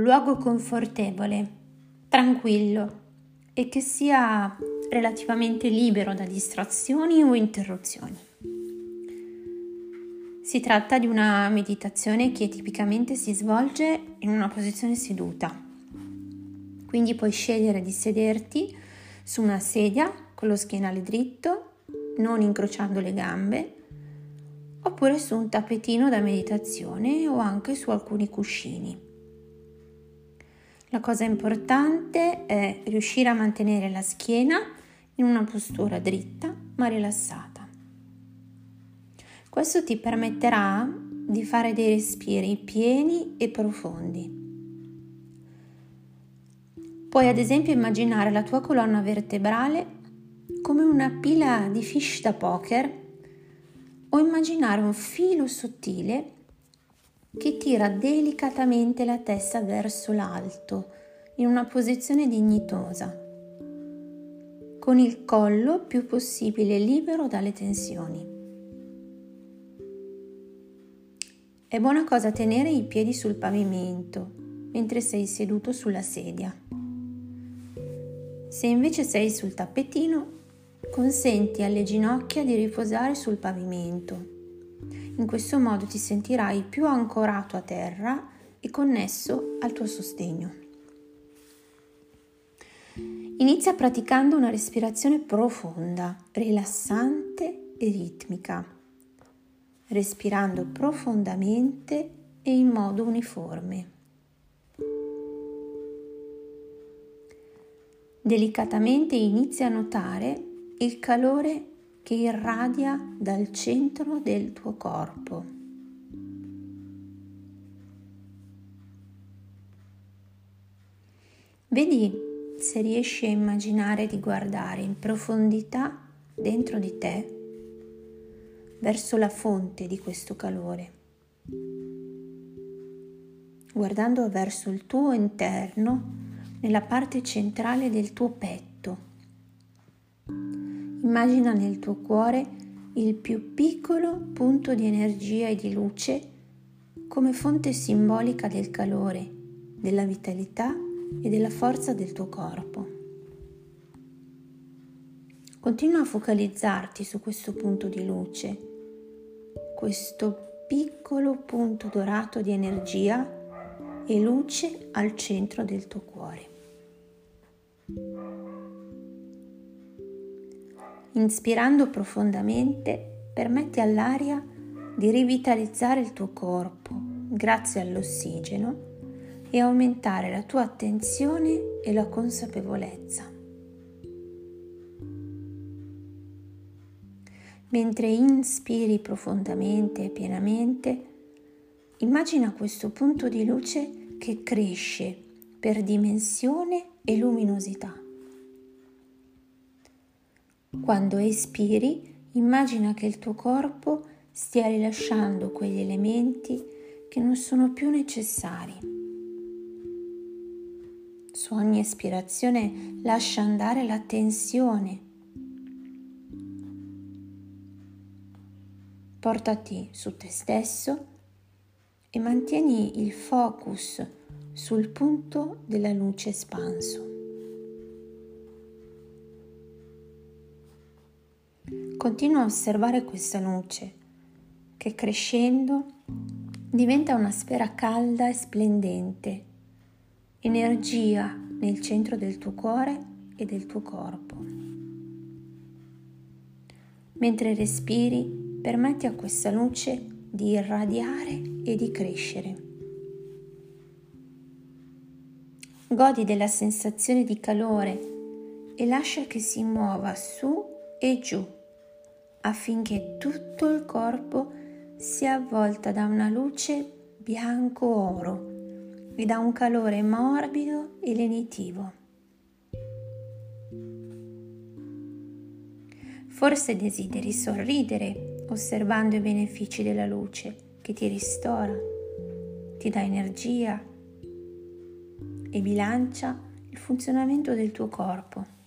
luogo confortevole, tranquillo e che sia relativamente libero da distrazioni o interruzioni. Si tratta di una meditazione che tipicamente si svolge in una posizione seduta. Quindi puoi scegliere di sederti su una sedia con lo schienale dritto, non incrociando le gambe, oppure su un tappetino da meditazione o anche su alcuni cuscini. La cosa importante è riuscire a mantenere la schiena in una postura dritta ma rilassata. Questo ti permetterà di fare dei respiri pieni e profondi. Puoi ad esempio immaginare la tua colonna vertebrale come una pila di fish da poker o immaginare un filo sottile che tira delicatamente la testa verso l'alto in una posizione dignitosa, con il collo più possibile libero dalle tensioni. È buona cosa tenere i piedi sul pavimento mentre sei seduto sulla sedia. Se invece sei sul tappetino, consenti alle ginocchia di riposare sul pavimento in questo modo ti sentirai più ancorato a terra e connesso al tuo sostegno. Inizia praticando una respirazione profonda, rilassante e ritmica, respirando profondamente e in modo uniforme. Delicatamente inizia a notare il calore che irradia dal centro del tuo corpo. Vedi se riesci a immaginare di guardare in profondità dentro di te verso la fonte di questo calore, guardando verso il tuo interno nella parte centrale del tuo petto Immagina nel tuo cuore il più piccolo punto di energia e di luce come fonte simbolica del calore, della vitalità e della forza del tuo corpo. Continua a focalizzarti su questo punto di luce, questo piccolo punto dorato di energia e luce al centro del tuo cuore. Inspirando profondamente, permetti all'aria di rivitalizzare il tuo corpo grazie all'ossigeno e aumentare la tua attenzione e la consapevolezza. Mentre inspiri profondamente e pienamente, immagina questo punto di luce che cresce per dimensione e luminosità. Quando espiri, immagina che il tuo corpo stia rilasciando quegli elementi che non sono più necessari. Su ogni espirazione lascia andare la tensione. Portati su te stesso e mantieni il focus sul punto della luce espanso. Continua a osservare questa luce che crescendo diventa una sfera calda e splendente, energia nel centro del tuo cuore e del tuo corpo. Mentre respiri, permetti a questa luce di irradiare e di crescere. Godi della sensazione di calore e lascia che si muova su e giù affinché tutto il corpo sia avvolta da una luce bianco-oro e da un calore morbido e lenitivo. Forse desideri sorridere osservando i benefici della luce che ti ristora, ti dà energia e bilancia il funzionamento del tuo corpo.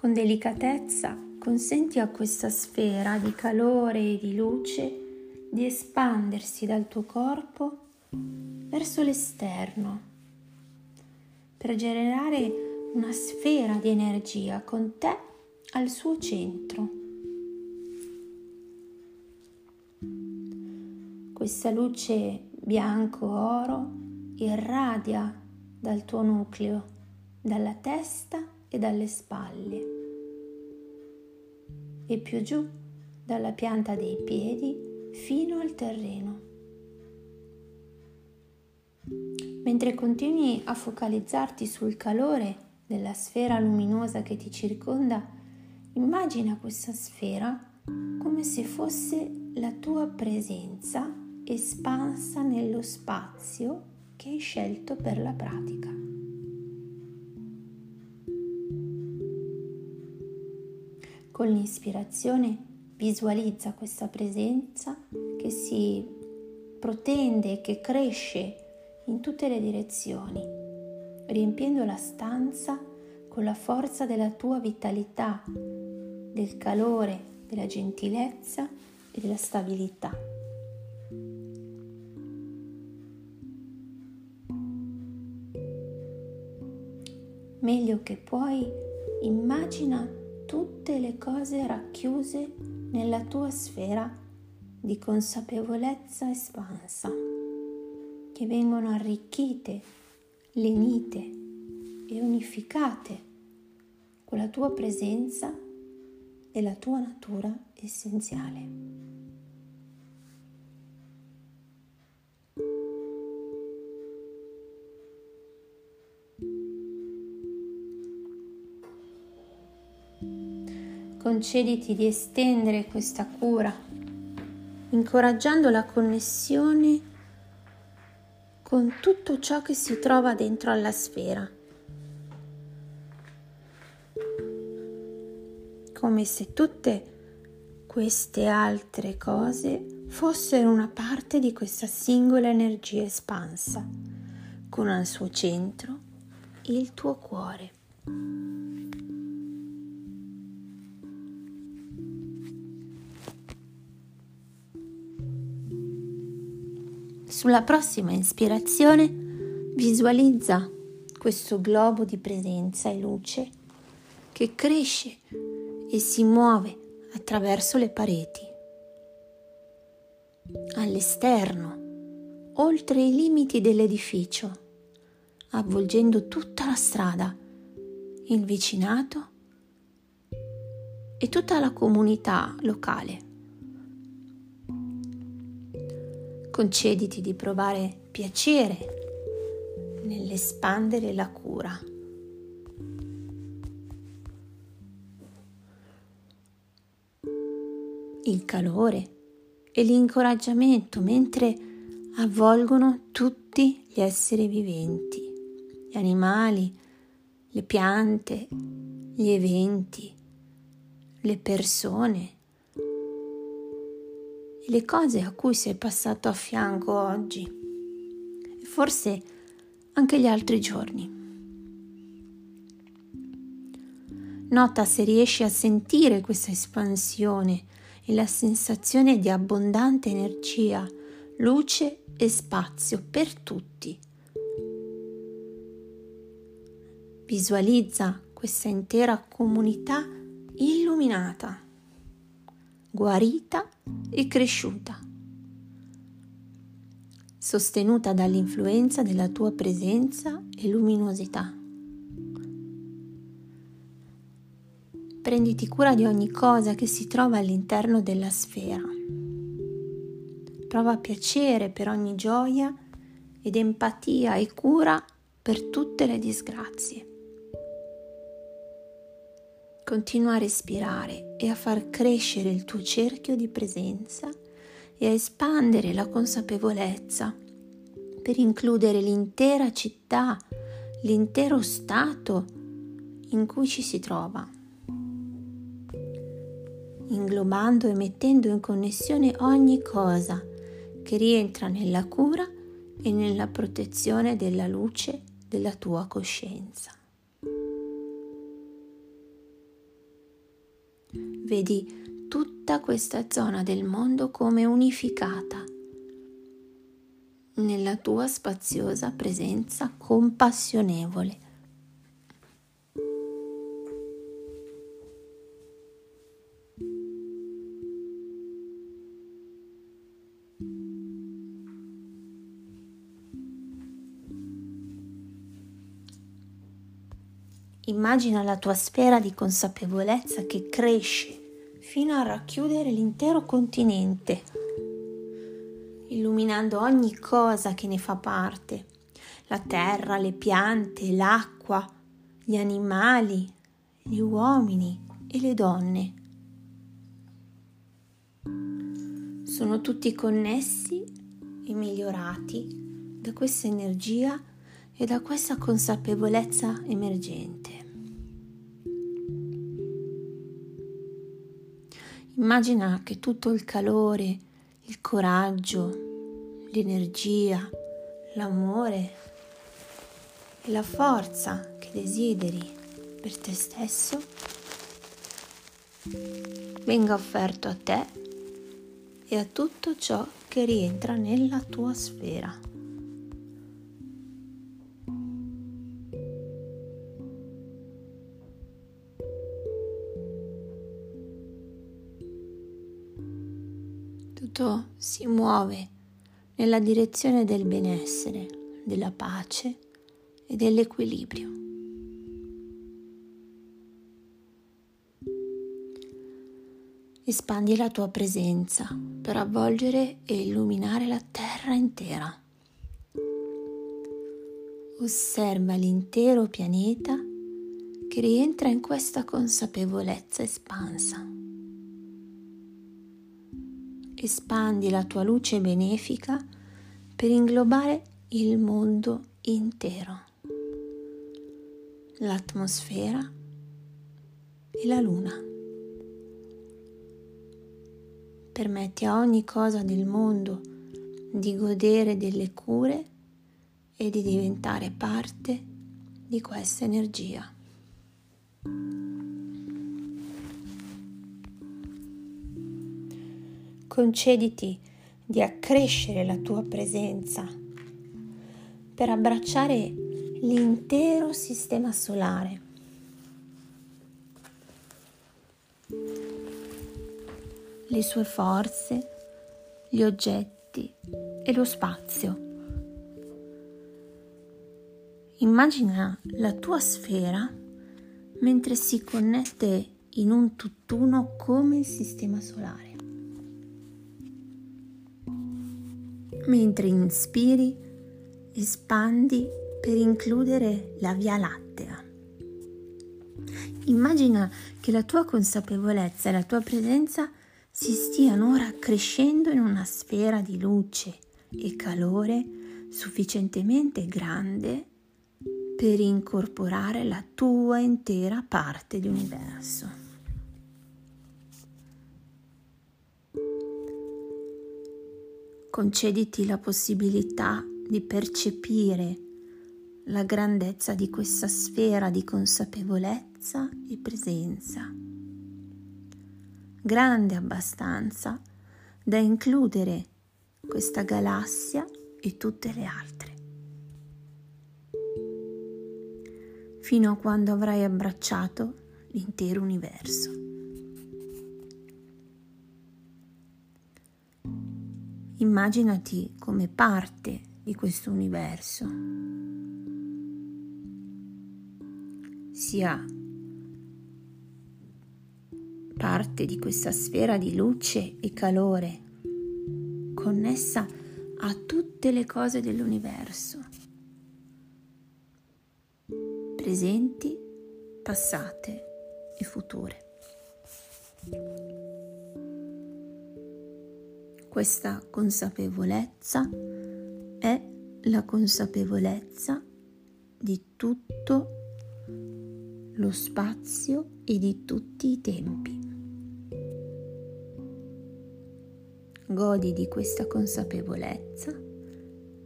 Con delicatezza consenti a questa sfera di calore e di luce di espandersi dal tuo corpo verso l'esterno per generare una sfera di energia con te al suo centro. Questa luce bianco-oro irradia dal tuo nucleo, dalla testa e dalle spalle e più giù dalla pianta dei piedi fino al terreno. Mentre continui a focalizzarti sul calore della sfera luminosa che ti circonda, immagina questa sfera come se fosse la tua presenza espansa nello spazio che hai scelto per la pratica. Con l'ispirazione visualizza questa presenza che si protende e che cresce in tutte le direzioni, riempiendo la stanza con la forza della tua vitalità, del calore, della gentilezza e della stabilità. Meglio che puoi, immagina tutte le cose racchiuse nella tua sfera di consapevolezza espansa, che vengono arricchite, lenite e unificate con la tua presenza e la tua natura essenziale. Concediti di estendere questa cura, incoraggiando la connessione con tutto ciò che si trova dentro alla sfera, come se tutte queste altre cose fossero una parte di questa singola energia espansa, con al suo centro il tuo cuore. Sulla prossima ispirazione visualizza questo globo di presenza e luce che cresce e si muove attraverso le pareti. All'esterno, oltre i limiti dell'edificio, avvolgendo tutta la strada, il vicinato e tutta la comunità locale. Concediti di provare piacere nell'espandere la cura. Il calore e l'incoraggiamento mentre avvolgono tutti gli esseri viventi, gli animali, le piante, gli eventi, le persone le cose a cui sei passato a fianco oggi e forse anche gli altri giorni. Nota se riesci a sentire questa espansione e la sensazione di abbondante energia, luce e spazio per tutti. Visualizza questa intera comunità illuminata guarita e cresciuta, sostenuta dall'influenza della tua presenza e luminosità. Prenditi cura di ogni cosa che si trova all'interno della sfera. Prova piacere per ogni gioia ed empatia e cura per tutte le disgrazie. Continua a respirare e a far crescere il tuo cerchio di presenza e a espandere la consapevolezza per includere l'intera città, l'intero stato in cui ci si trova, inglobando e mettendo in connessione ogni cosa che rientra nella cura e nella protezione della luce della tua coscienza. Vedi tutta questa zona del mondo come unificata nella tua spaziosa presenza compassionevole. Immagina la tua sfera di consapevolezza che cresce fino a racchiudere l'intero continente, illuminando ogni cosa che ne fa parte, la terra, le piante, l'acqua, gli animali, gli uomini e le donne. Sono tutti connessi e migliorati da questa energia e da questa consapevolezza emergente. Immagina che tutto il calore, il coraggio, l'energia, l'amore e la forza che desideri per te stesso venga offerto a te e a tutto ciò che rientra nella tua sfera. Tutto si muove nella direzione del benessere, della pace e dell'equilibrio. Espandi la tua presenza per avvolgere e illuminare la terra intera. Osserva l'intero pianeta che rientra in questa consapevolezza espansa espandi la tua luce benefica per inglobare il mondo intero, l'atmosfera e la luna. Permetti a ogni cosa del mondo di godere delle cure e di diventare parte di questa energia. Concediti di accrescere la tua presenza per abbracciare l'intero sistema solare. le sue forze, gli oggetti e lo spazio. Immagina la tua sfera mentre si connette in un tutt'uno come il sistema solare. Mentre inspiri, espandi per includere la Via Lattea. Immagina che la tua consapevolezza e la tua presenza si stiano ora crescendo in una sfera di luce e calore sufficientemente grande per incorporare la tua intera parte di universo. Concediti la possibilità di percepire la grandezza di questa sfera di consapevolezza e presenza, grande abbastanza da includere questa galassia e tutte le altre, fino a quando avrai abbracciato l'intero universo. Immaginati come parte di questo universo, sia parte di questa sfera di luce e calore connessa a tutte le cose dell'universo, presenti, passate e future. Questa consapevolezza è la consapevolezza di tutto lo spazio e di tutti i tempi. Godi di questa consapevolezza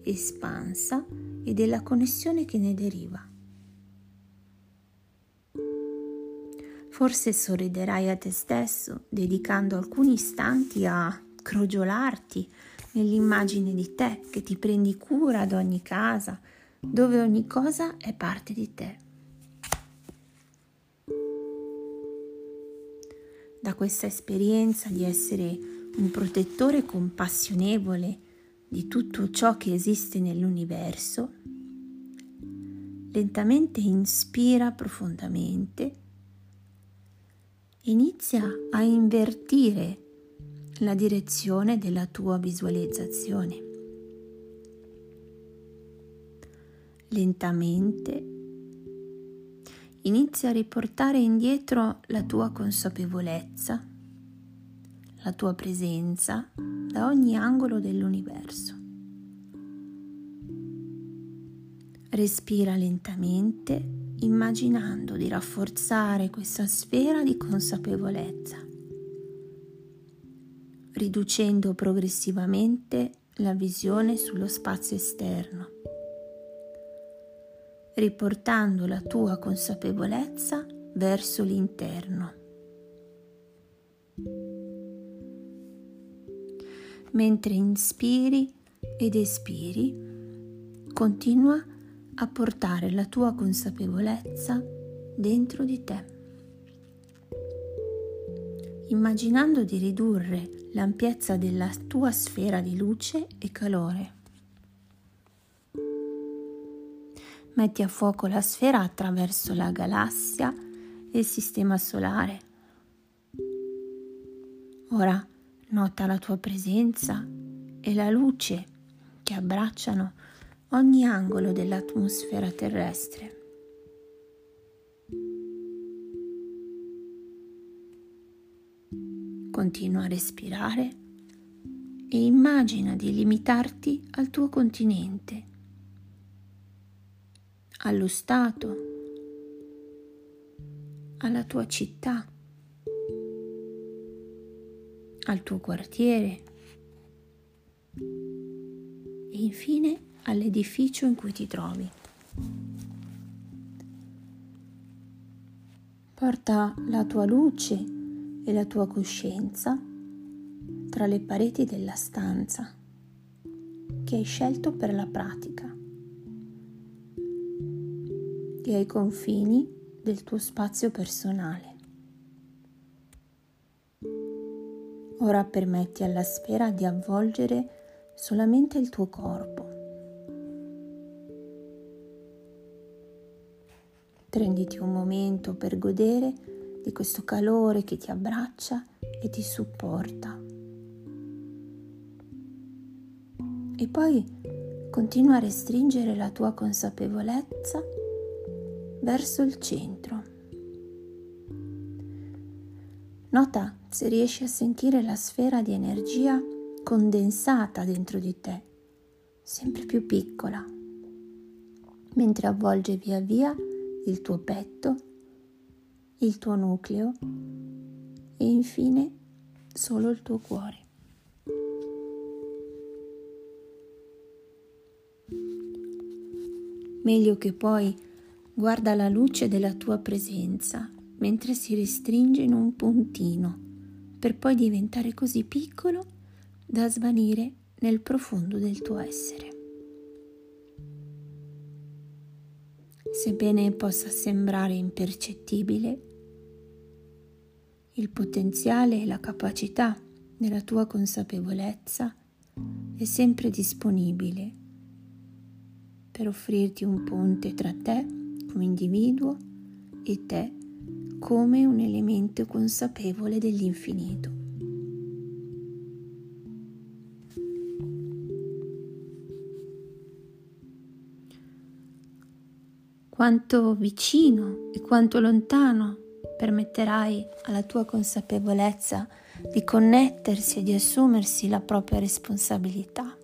espansa e della connessione che ne deriva. Forse sorriderai a te stesso dedicando alcuni istanti a crogiolarti nell'immagine di te che ti prendi cura ad ogni casa, dove ogni cosa è parte di te. Da questa esperienza di essere un protettore compassionevole di tutto ciò che esiste nell'universo, lentamente inspira profondamente, inizia a invertire la direzione della tua visualizzazione. Lentamente inizia a riportare indietro la tua consapevolezza, la tua presenza da ogni angolo dell'universo. Respira lentamente immaginando di rafforzare questa sfera di consapevolezza riducendo progressivamente la visione sullo spazio esterno, riportando la tua consapevolezza verso l'interno. Mentre inspiri ed espiri, continua a portare la tua consapevolezza dentro di te immaginando di ridurre l'ampiezza della tua sfera di luce e calore. Metti a fuoco la sfera attraverso la galassia e il sistema solare. Ora nota la tua presenza e la luce che abbracciano ogni angolo dell'atmosfera terrestre. Continua a respirare e immagina di limitarti al tuo continente, allo Stato, alla tua città, al tuo quartiere e infine all'edificio in cui ti trovi. Porta la tua luce e la tua coscienza tra le pareti della stanza che hai scelto per la pratica e ai confini del tuo spazio personale. Ora permetti alla sfera di avvolgere solamente il tuo corpo. Prenditi un momento per godere di questo calore che ti abbraccia e ti supporta. E poi continua a restringere la tua consapevolezza verso il centro. Nota se riesci a sentire la sfera di energia condensata dentro di te, sempre più piccola, mentre avvolge via via il tuo petto il tuo nucleo e infine solo il tuo cuore. Meglio che poi guarda la luce della tua presenza mentre si restringe in un puntino per poi diventare così piccolo da svanire nel profondo del tuo essere. Sebbene possa sembrare impercettibile, il potenziale e la capacità della tua consapevolezza è sempre disponibile per offrirti un ponte tra te come individuo e te come un elemento consapevole dell'infinito. Quanto vicino e quanto lontano permetterai alla tua consapevolezza di connettersi e di assumersi la propria responsabilità.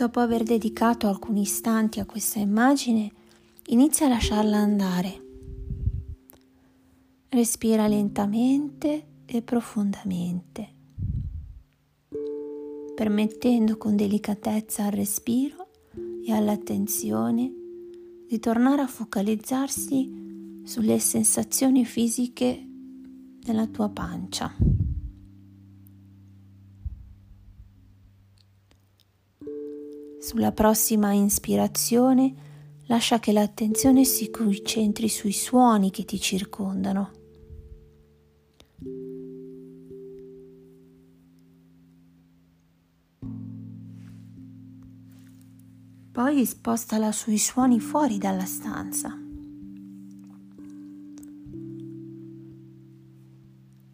Dopo aver dedicato alcuni istanti a questa immagine, inizia a lasciarla andare. Respira lentamente e profondamente, permettendo con delicatezza al respiro e all'attenzione di tornare a focalizzarsi sulle sensazioni fisiche nella tua pancia. Sulla prossima ispirazione lascia che l'attenzione si concentri sui suoni che ti circondano. Poi spostala sui suoni fuori dalla stanza.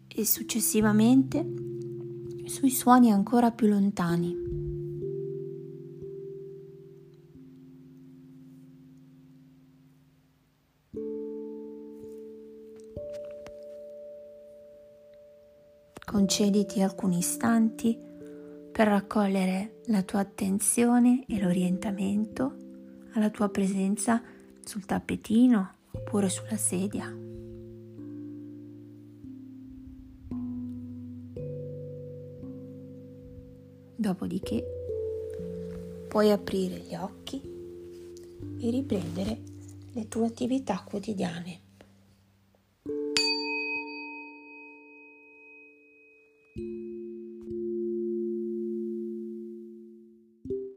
E successivamente sui suoni ancora più lontani. Concediti alcuni istanti per raccogliere la tua attenzione e l'orientamento alla tua presenza sul tappetino oppure sulla sedia. Dopodiché puoi aprire gli occhi e riprendere le tue attività quotidiane.